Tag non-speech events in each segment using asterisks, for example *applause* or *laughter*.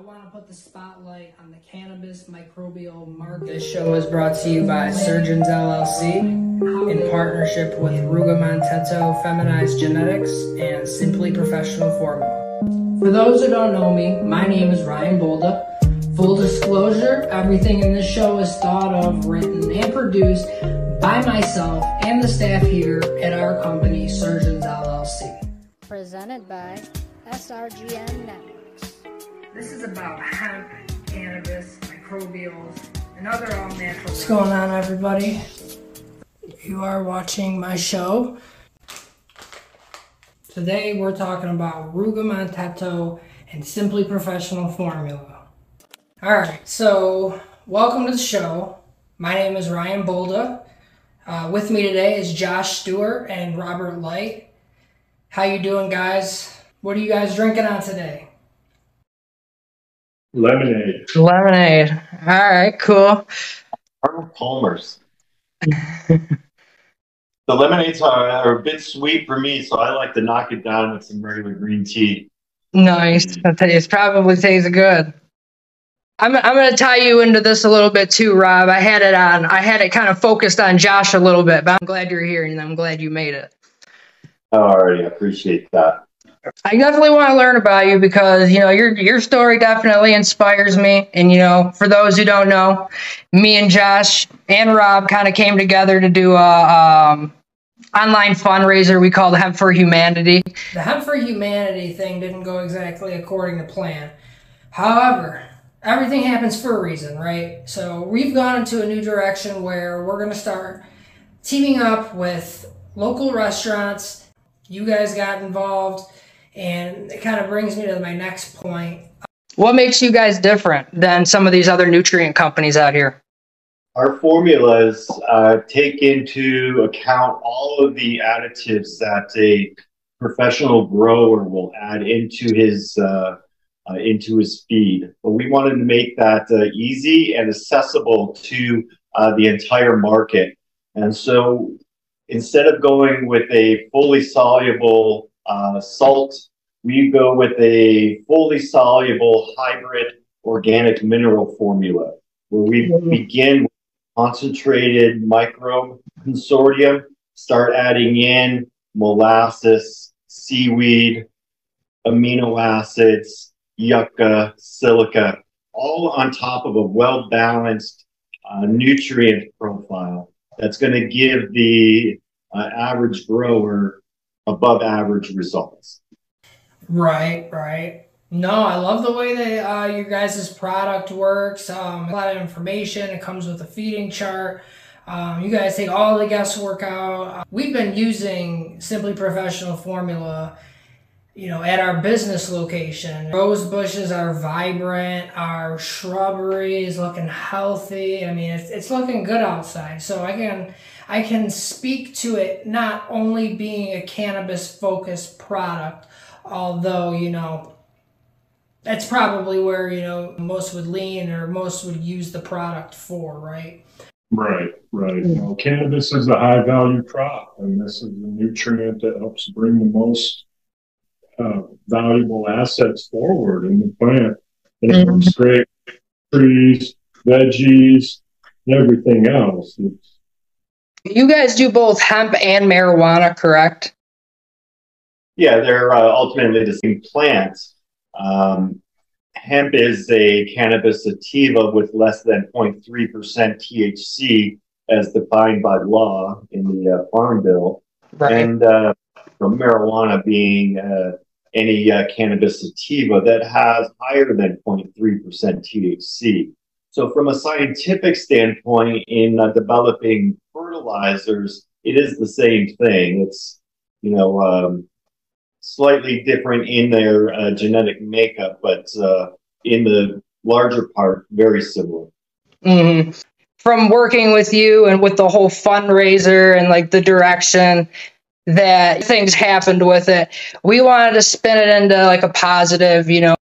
I want to put the spotlight on the cannabis microbial market. This show is brought to you by Surgeons LLC in partnership with Ruga Monteto Feminized Genetics and Simply Professional Formula. For those who don't know me, my name is Ryan Bolda. Full disclosure, everything in this show is thought of, written, and produced by myself and the staff here at our company, Surgeons LLC. Presented by SRGN Networks. This is about hemp, cannabis, microbials, and other all natural. What's going on, everybody? You are watching my show. Today we're talking about Ruga Monteto and Simply Professional Formula. Alright, so welcome to the show. My name is Ryan Bolda. Uh, with me today is Josh Stewart and Robert Light. How you doing, guys? What are you guys drinking on today? Lemonade. Lemonade. All right, cool. Arnold Palmer's. *laughs* the lemonades are, are a bit sweet for me, so I like to knock it down with some regular green tea. Nice. That tastes probably tastes good. I'm, I'm going to tie you into this a little bit too, Rob. I had it on. I had it kind of focused on Josh a little bit, but I'm glad you're here and I'm glad you made it. All right, I appreciate that. I definitely want to learn about you because you know your your story definitely inspires me. And you know, for those who don't know, me and Josh and Rob kind of came together to do a um, online fundraiser we called the Hemp for Humanity. The Hemp for Humanity thing didn't go exactly according to plan. However, everything happens for a reason, right? So we've gone into a new direction where we're going to start teaming up with local restaurants. You guys got involved and it kind of brings me to my next point. What makes you guys different than some of these other nutrient companies out here? Our formulas uh, take into account all of the additives that a professional grower will add into his uh, uh, into his feed. But we wanted to make that uh, easy and accessible to uh, the entire market. And so instead of going with a fully soluble uh, salt, we go with a fully soluble hybrid organic mineral formula where we mm-hmm. begin with concentrated microbe consortium, start adding in molasses, seaweed, amino acids, yucca, silica, all on top of a well balanced uh, nutrient profile that's going to give the uh, average grower above average results. Right, right. No, I love the way that uh, your guys' product works. Um, a lot of information. It comes with a feeding chart. Um, you guys take all the guesswork out. Uh, we've been using Simply Professional Formula, you know, at our business location. Rose bushes are vibrant. Our shrubbery is looking healthy. I mean, it's, it's looking good outside. So I can I can speak to it not only being a cannabis focused product, although, you know, that's probably where, you know, most would lean or most would use the product for, right? Right, right. You know, cannabis is a high value crop, and this is a nutrient that helps bring the most uh, valuable assets forward in the plant. And it works mm-hmm. great trees, veggies, and everything else. It's, you guys do both hemp and marijuana, correct? Yeah, they're uh, ultimately the same plant. Um, hemp is a cannabis sativa with less than 0.3% THC as defined by law in the uh, Farm Bill. Right. And uh, marijuana being uh, any uh, cannabis sativa that has higher than 0.3% THC. So, from a scientific standpoint, in uh, developing fertilizers, it is the same thing. It's you know um, slightly different in their uh, genetic makeup, but uh, in the larger part, very similar. Mm-hmm. From working with you and with the whole fundraiser and like the direction that things happened with it, we wanted to spin it into like a positive, you know,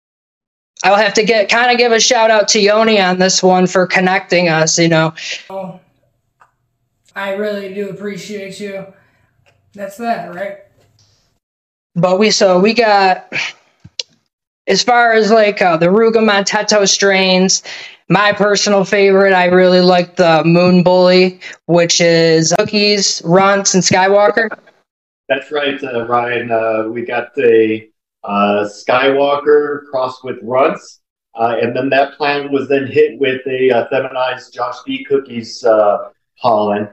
I'll have to get kind of give a shout out to Yoni on this one for connecting us, you know. Oh, I really do appreciate you. That's that, right? But we so we got as far as like uh, the Ruga Monteto strains, my personal favorite, I really like the Moon Bully, which is Cookies, Runts, and Skywalker. That's right, uh, Ryan. Uh, we got a uh, Skywalker crossed with Runts, uh, and then that plant was then hit with a uh, feminized Josh D Cookies uh, pollen,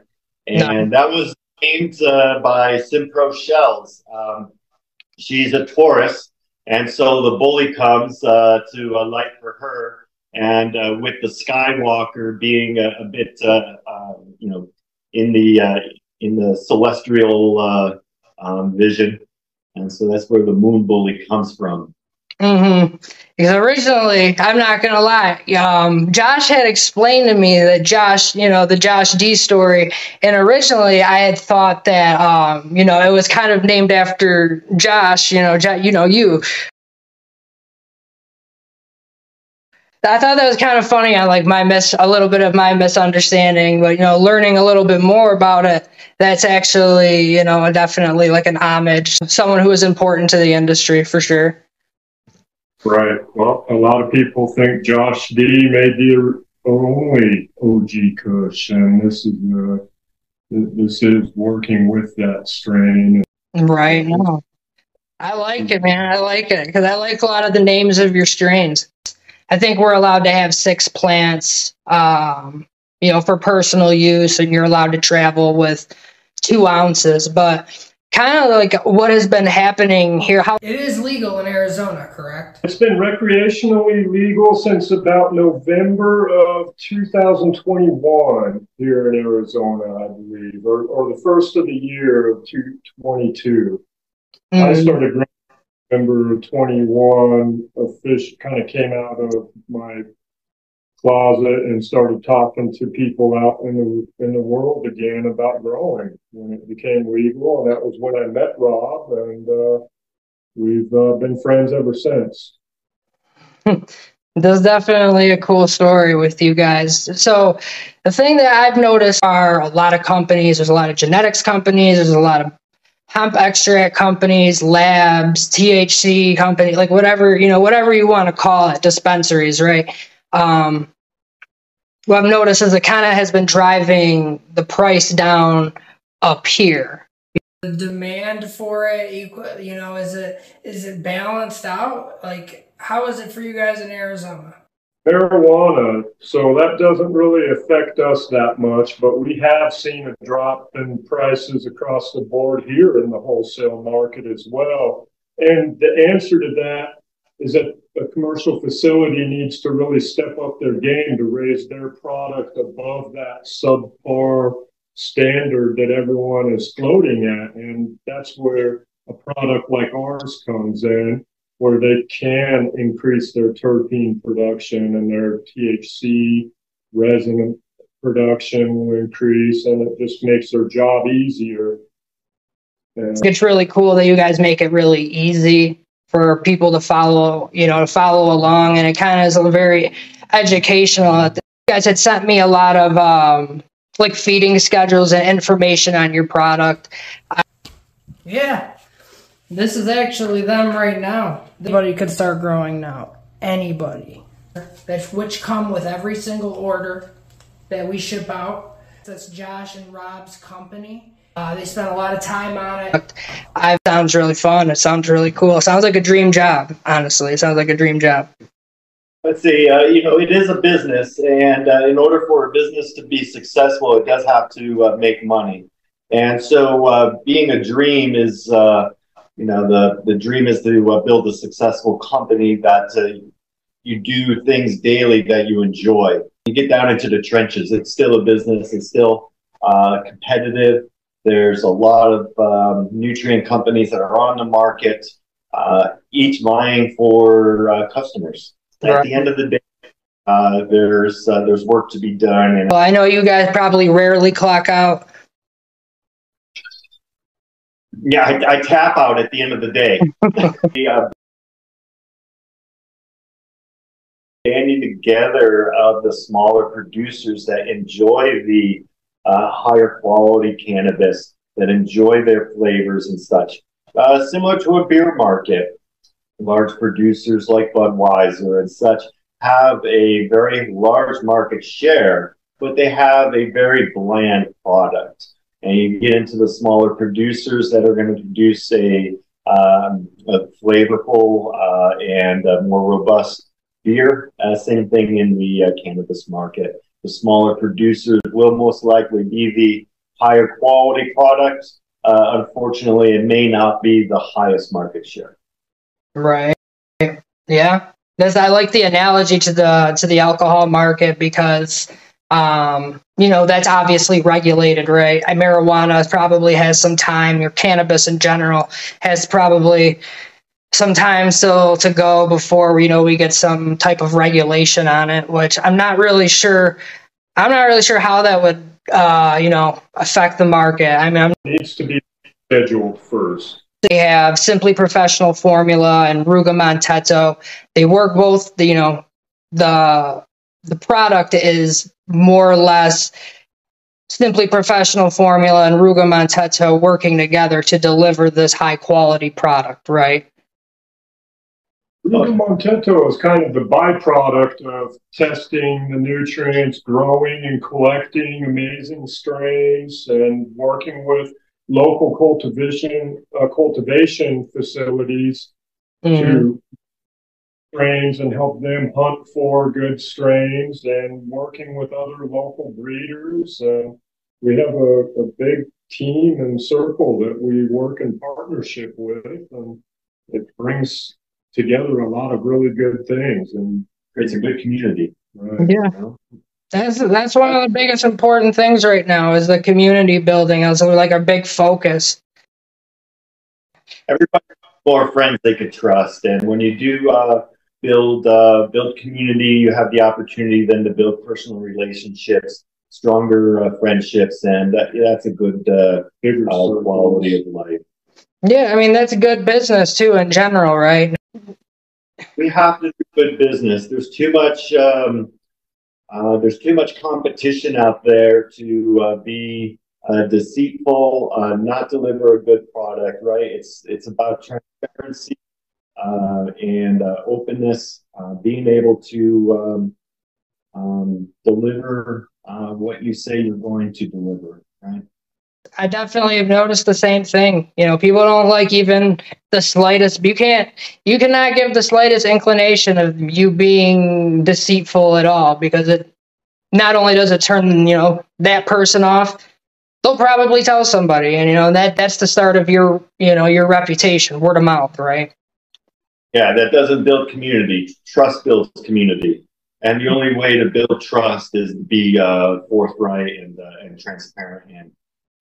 and no. that was named by Simpro Shells. Um, she's a Taurus, and so the bully comes to light for her and uh, with the Skywalker being a, a bit, uh, uh, you know, in the uh, in the celestial uh, um, vision, and so that's where the Moon Bully comes from. Mm-hmm. Because originally, I'm not gonna lie, um, Josh had explained to me that Josh, you know, the Josh D story, and originally I had thought that, um, you know, it was kind of named after Josh, you know, jo- you know, you, I thought that was kind of funny on like my miss a little bit of my misunderstanding, but you know, learning a little bit more about it, that's actually, you know, definitely like an homage, someone who is important to the industry for sure. Right. Well, a lot of people think Josh D made the only OG Kush, and this is the this is working with that strain. Right. No. I like it, man. I like it because I like a lot of the names of your strains. I think we're allowed to have six plants, um, you know, for personal use, and you're allowed to travel with two ounces. But kind of like what has been happening here. How it is legal in Arizona, correct? It's been recreationally legal since about November of 2021 here in Arizona, I believe, or, or the first of the year of 2022. Mm. I started growing November 21, a fish kind of came out of my closet and started talking to people out in the in the world again about growing when it became legal, and that was when I met Rob, and uh, we've uh, been friends ever since. *laughs* There's definitely a cool story with you guys. So, the thing that I've noticed are a lot of companies. There's a lot of genetics companies. There's a lot of hemp extract companies, labs, THC company, like whatever, you know, whatever you want to call it, dispensaries, right? Um, what I've noticed is it kind of has been driving the price down up here. The demand for it, equal, you know, is it is it balanced out? Like, how is it for you guys in Arizona? Marijuana, so that doesn't really affect us that much, but we have seen a drop in prices across the board here in the wholesale market as well. And the answer to that is that a commercial facility needs to really step up their game to raise their product above that subpar standard that everyone is floating at. And that's where a product like ours comes in where they can increase their terpene production and their THC resin production will increase, and it just makes their job easier. And it's really cool that you guys make it really easy for people to follow, you know, to follow along, and it kind of is a very educational. You guys had sent me a lot of um, like feeding schedules and information on your product. Yeah, this is actually them right now. Anybody could start growing now. Anybody. That's which come with every single order that we ship out. That's Josh and Rob's company. Uh, they spent a lot of time on it. It sounds really fun. It sounds really cool. It sounds like a dream job, honestly. It sounds like a dream job. Let's see, uh, you know, it is a business, and uh, in order for a business to be successful, it does have to uh, make money. And so, uh, being a dream is uh, you know the the dream is to uh, build a successful company that uh, you do things daily that you enjoy. You get down into the trenches. It's still a business. It's still uh, competitive. There's a lot of um, nutrient companies that are on the market uh, each vying for uh, customers. Right. at the end of the day uh, there's there's work to be done and well, i know you guys probably rarely clock out yeah, I, I, tap out at the end of the day. *laughs* uh, banding together of the smaller producers that enjoy the uh, higher quality cannabis, that enjoy their flavors and such. Uh, similar to a beer market. large producers like Budweiser and such have a very large market share, but they have a very bland product. And you get into the smaller producers that are going to produce a, um, a flavorful uh, and a more robust beer. Uh, same thing in the uh, cannabis market. The smaller producers will most likely be the higher quality product. Uh, unfortunately, it may not be the highest market share. Right. Yeah. That's, I like the analogy to the to the alcohol market because um, you know that's obviously regulated, right? Marijuana probably has some time. Your cannabis in general has probably some time still to go before you know we get some type of regulation on it. Which I'm not really sure. I'm not really sure how that would uh, you know affect the market. I mean, I'm, it needs to be scheduled first. They have Simply Professional Formula and Ruga Monteto. They work both. You know, the the product is more or less Simply Professional Formula and Ruga Monteto working together to deliver this high quality product, right? Ruga Monteto is kind of the byproduct of testing the nutrients, growing and collecting amazing strains, and working with local cultivation uh, cultivation facilities mm-hmm. to strains and help them hunt for good strains and working with other local breeders. Uh, we have a, a, big team and circle that we work in partnership with, and it brings together a lot of really good things and creates a good community. Right? Yeah. You know? That's that's one of the biggest important things right now is the community building as like our big focus. Everybody more friends they could trust, and when you do uh, build uh, build community, you have the opportunity then to build personal relationships, stronger uh, friendships, and that's a good uh, uh, quality of life. Yeah, I mean that's a good business too in general, right? We have to do good business. There's too much. Um, uh, there's too much competition out there to uh, be uh, deceitful, uh, not deliver a good product. Right? It's it's about transparency and uh, openness, being able to um, um, deliver what you say you're going to deliver. Right? I definitely have noticed the same thing. You know, people don't like even the slightest. You can't. You cannot give the slightest inclination of you being deceitful at all because it not only does it turn you know that person off, they'll probably tell somebody, and you know that that's the start of your you know your reputation, word of mouth, right? Yeah, that doesn't build community. Trust builds community, and the only way to build trust is to be uh, forthright and uh, and transparent and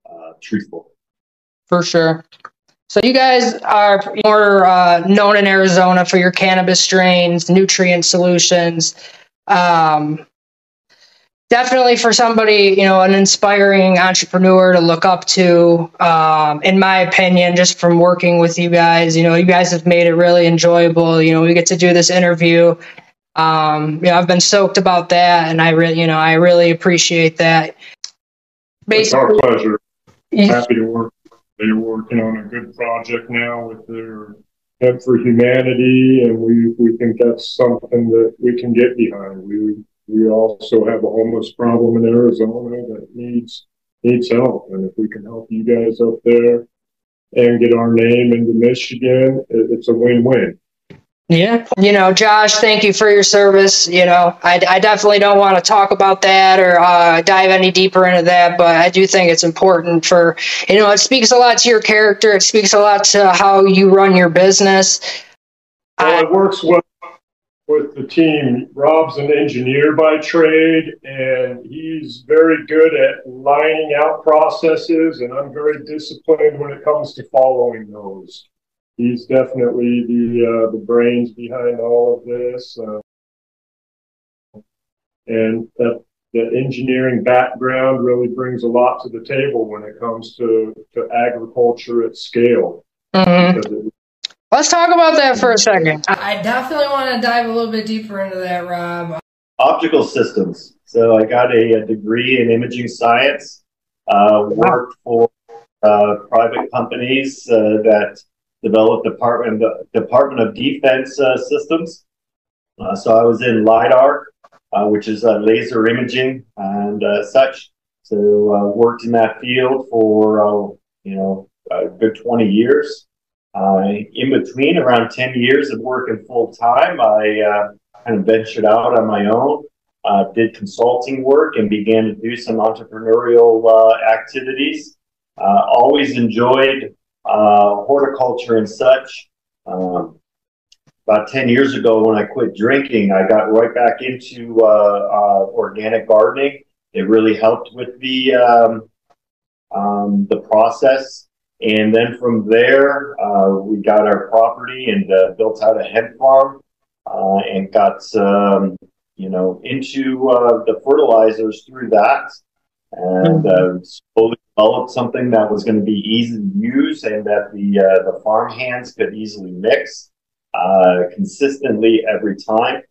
uh, truthful. For sure. So you guys are more uh, known in Arizona for your cannabis strains, nutrient solutions. Um, definitely for somebody, you know, an inspiring entrepreneur to look up to. Um, in my opinion, just from working with you guys, you know, you guys have made it really enjoyable. You know, we get to do this interview. Um, you know, I've been stoked about that, and I really, you know, I really appreciate that. Basically, it's our pleasure happy to work. They're working on a good project now with their Hemp for Humanity, and we, we think that's something that we can get behind. We we also have a homeless problem in Arizona that needs needs help, and if we can help you guys up there and get our name into Michigan, it, it's a win-win. Yeah. You know, Josh, thank you for your service. You know, I, I definitely don't want to talk about that or uh, dive any deeper into that, but I do think it's important for, you know, it speaks a lot to your character. It speaks a lot to how you run your business. Well, it works well with the team. Rob's an engineer by trade, and he's very good at lining out processes, and I'm very disciplined when it comes to following those he's definitely the uh, the brains behind all of this, uh, and that the engineering background really brings a lot to the table when it comes to to agriculture at scale. Mm-hmm. Let's talk about that for a second. I definitely want to dive a little bit deeper into that, Rob. Optical systems. So I got a, a degree in imaging science. Uh, worked for uh, private companies uh, that developed Department Department of Defense uh, systems. Uh, so I was in lidar, uh, which is uh, laser imaging and uh, such. So worked in that field for you know a good 20 years. In between, around 10 years of working full time, I kind of ventured out on my own. Uh, did consulting work and began to do some entrepreneurial uh, activities. Uh, always enjoyed uh, horticulture and such. Um, about 10 years ago, when I quit drinking, I got right back into uh, organic gardening. It really helped with the um, um, the process. And then from there, we got our property and built out a hemp farm and got um, you know, into uh, the fertilizers through that and uh, slowly developed something that was going to be easy to use and that the uh, the farm hands could easily mix uh, consistently every time.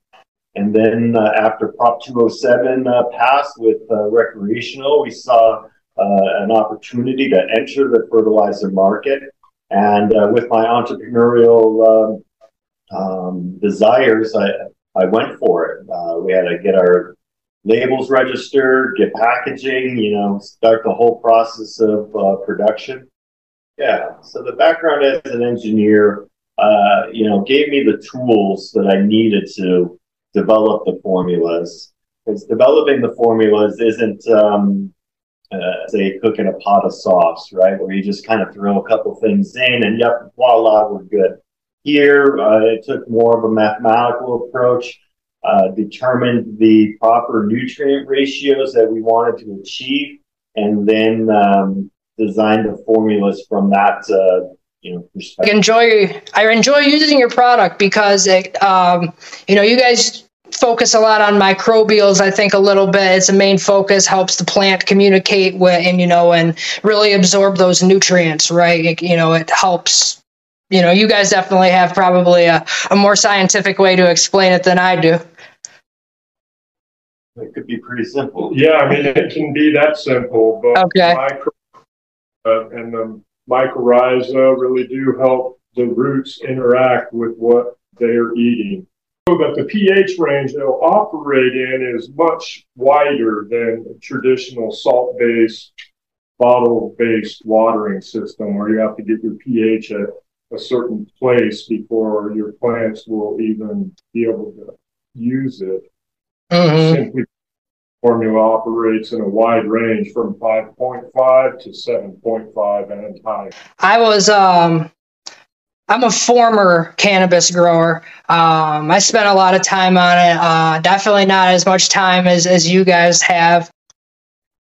And then uh, after Prop 207 uh, passed with recreational, we saw an opportunity to enter the fertilizer market. And with my entrepreneurial um, um, desires, I, I went for it. Uh, we had to get our labels registered, get packaging, you know, start the whole process of uh, production. Yeah. So the background as an engineer, uh, you know, gave me the tools that I needed to develop the formulas. Because developing the formulas isn't, um, uh, say, cooking a pot of sauce, right? Where you just kind of throw a couple things in and yep, voila, we're good. Here, uh, it took more of a mathematical approach, uh, determined the proper nutrient ratios that we wanted to achieve, and then um, designed the formulas from that. Uh, you know, perspective. I enjoy I enjoy using your product because it, um, you know, you guys focus a lot on microbials i think a little bit it's a main focus helps the plant communicate with and you know and really absorb those nutrients right it, you know it helps you know, you guys definitely have probably a, a more scientific way to explain it than I do. It could be pretty simple. Yeah, I mean, it can be that simple, but okay. micro, uh, and the mycorrhiza really do help the roots interact with what they're eating. So that the pH range they'll operate in is much wider than a traditional salt-based, bottle-based watering system where you have to get your pH at a certain place before your plants will even be able to use it. Mm-hmm. Simply formula operates in a wide range from 5.5 to 7.5 and higher. I was um I'm a former cannabis grower. Um, I spent a lot of time on it. Uh, definitely not as much time as, as you guys have.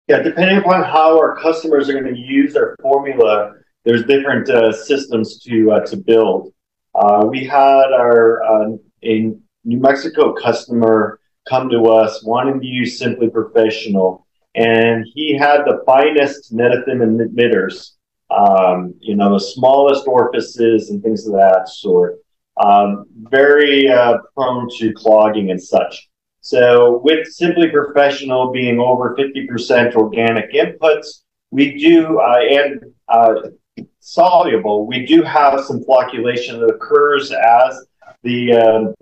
Yeah, depending upon how our customers are going to use our formula, there's different uh, systems to uh, to build. Uh, we had our uh, a New Mexico customer come to us wanting to use Simply Professional, and he had the finest netafim emitters. Um, you know, the smallest orifices and things of that sort. Um, very uh, prone to clogging and such. So, with Simply Professional being over 50% organic inputs, we do, uh, and uh, soluble, we do have some flocculation that occurs as the um,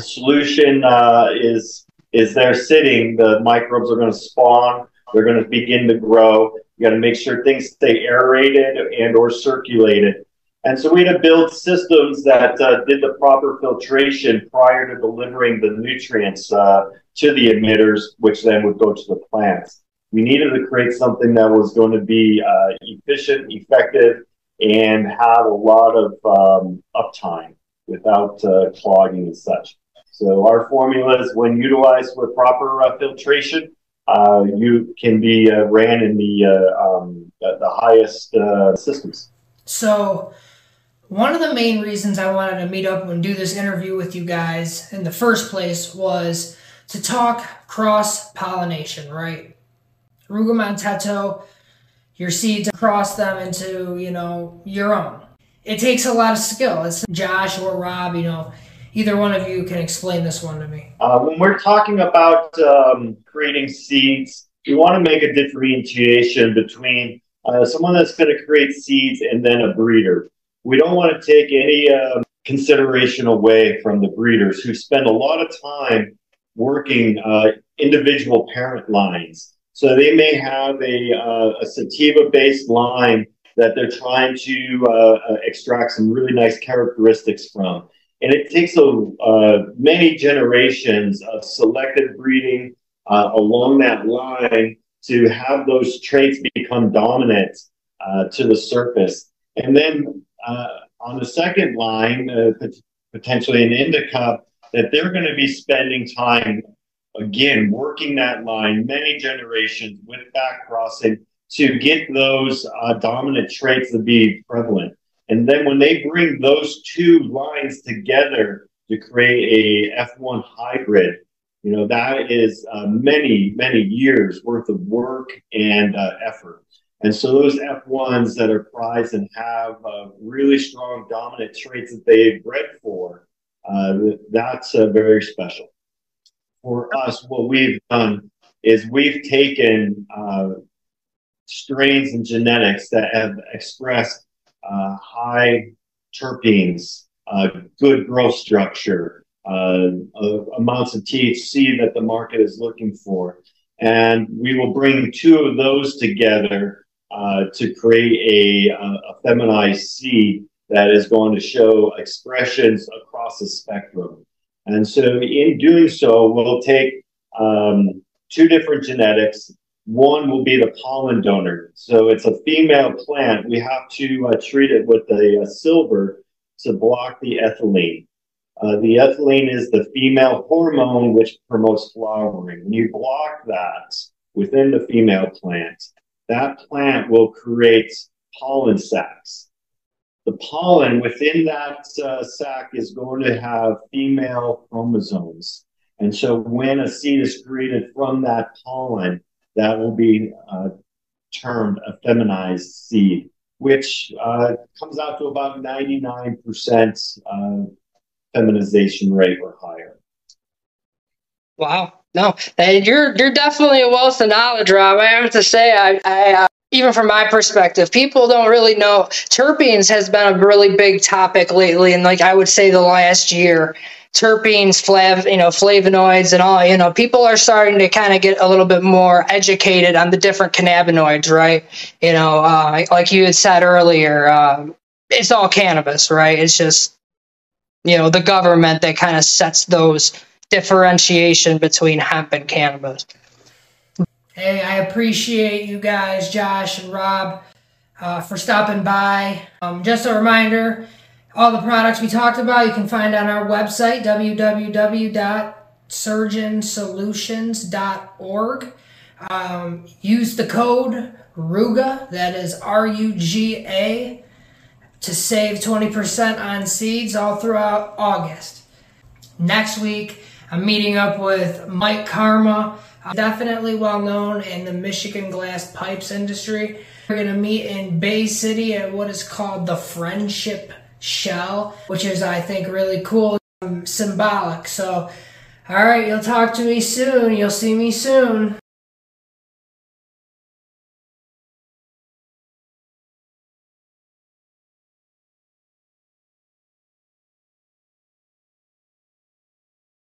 solution uh, is is there sitting. The microbes are going to spawn. They're going to begin to grow. You got to make sure things stay aerated and or circulated. And so we had to build systems that uh, did the proper filtration prior to delivering the nutrients uh, to the emitters, which then would go to the plants we needed to create something that was going to be uh, efficient, effective, and have a lot of um, uptime without uh, clogging and such. So our formulas, when utilized with proper uh, filtration, uh, you can be uh, ran in the uh, um, the highest systems. So. One of the main reasons I wanted to meet up and do this interview with you guys in the first place was to talk cross pollination, right? Ruga Monteto, your seeds cross them into, you know, your own. It takes a lot of skill. It's Josh or Rob, you know, either one of you can explain this one to me. Uh, when we're talking about um, creating seeds, we want to make a differentiation between uh, someone that's going to create seeds and then a breeder. we don't want to take any uh, consideration away from the breeders who spend a lot of time working uh, individual parent lines. So they may have a, uh, a sativa based line that they're trying to uh, uh, extract some really nice characteristics from. And it takes a, uh, many generations of selective breeding uh, along that line to have those traits become dominant uh, to the surface. And then on the second line, potentially an indica, that they're going to be spending time again working that line many generations with back crossing to get those uh, dominant traits to be prevalent. And then when they bring those two lines together to create a F1 hybrid, you know, that is uh, many, many years worth of work and uh, effort. And so those F1s that are prized and have uh, really strong dominant traits that they've bred for, uh, that's uh, very special. For us, what we've done is we've taken uh, strains and genetics that have expressed high terpenes, uh, good growth structure, uh, amounts of THC that the market is looking for. And we will bring two of those together uh, to create a, a feminized seed that is going to show expressions across the spectrum. And so, in doing so, we'll take um, two different genetics one will be the pollen donor. So it's a female plant. We have to uh, treat it with a, a, silver to block the ethylene. Uh, the ethylene is the female hormone which promotes flowering. When you block that within the female plant, that plant will create pollen sacs. The pollen within that uh, sac is going to have female chromosomes. And so when a seed is created from that pollen, that will be uh, termed a feminized seed, which uh, comes out to about 99% uh, feminization rate or higher. Wow. No, and you're you're definitely a wealth of knowledge, Rob. I have to say, I, I uh, even from my perspective, people don't really know terpenes has been a really big topic lately, and like I would say the last year terpenes, flav, you know, flavonoids, and all. You know, people are starting to kind of get a little bit more educated on the different cannabinoids, right? You know, uh, like you had said earlier, uh, it's all cannabis, right? It's just you know the government that kind of sets those differentiation between hemp and cannabis. Hey, I appreciate you guys, Josh and Rob, uh, for stopping by. Um, just a reminder all the products we talked about you can find on our website, www.surgeonsolutions.org. Um, use the code RUGA, that is R U G A, to save 20% on seeds all throughout August. Next week, I'm meeting up with Mike Karma, definitely well known in the Michigan glass pipes industry. We're going to meet in Bay City at what is called the Friendship shell, which is, I think, really cool, um, symbolic. So, all right, you'll talk to me soon. You'll see me soon.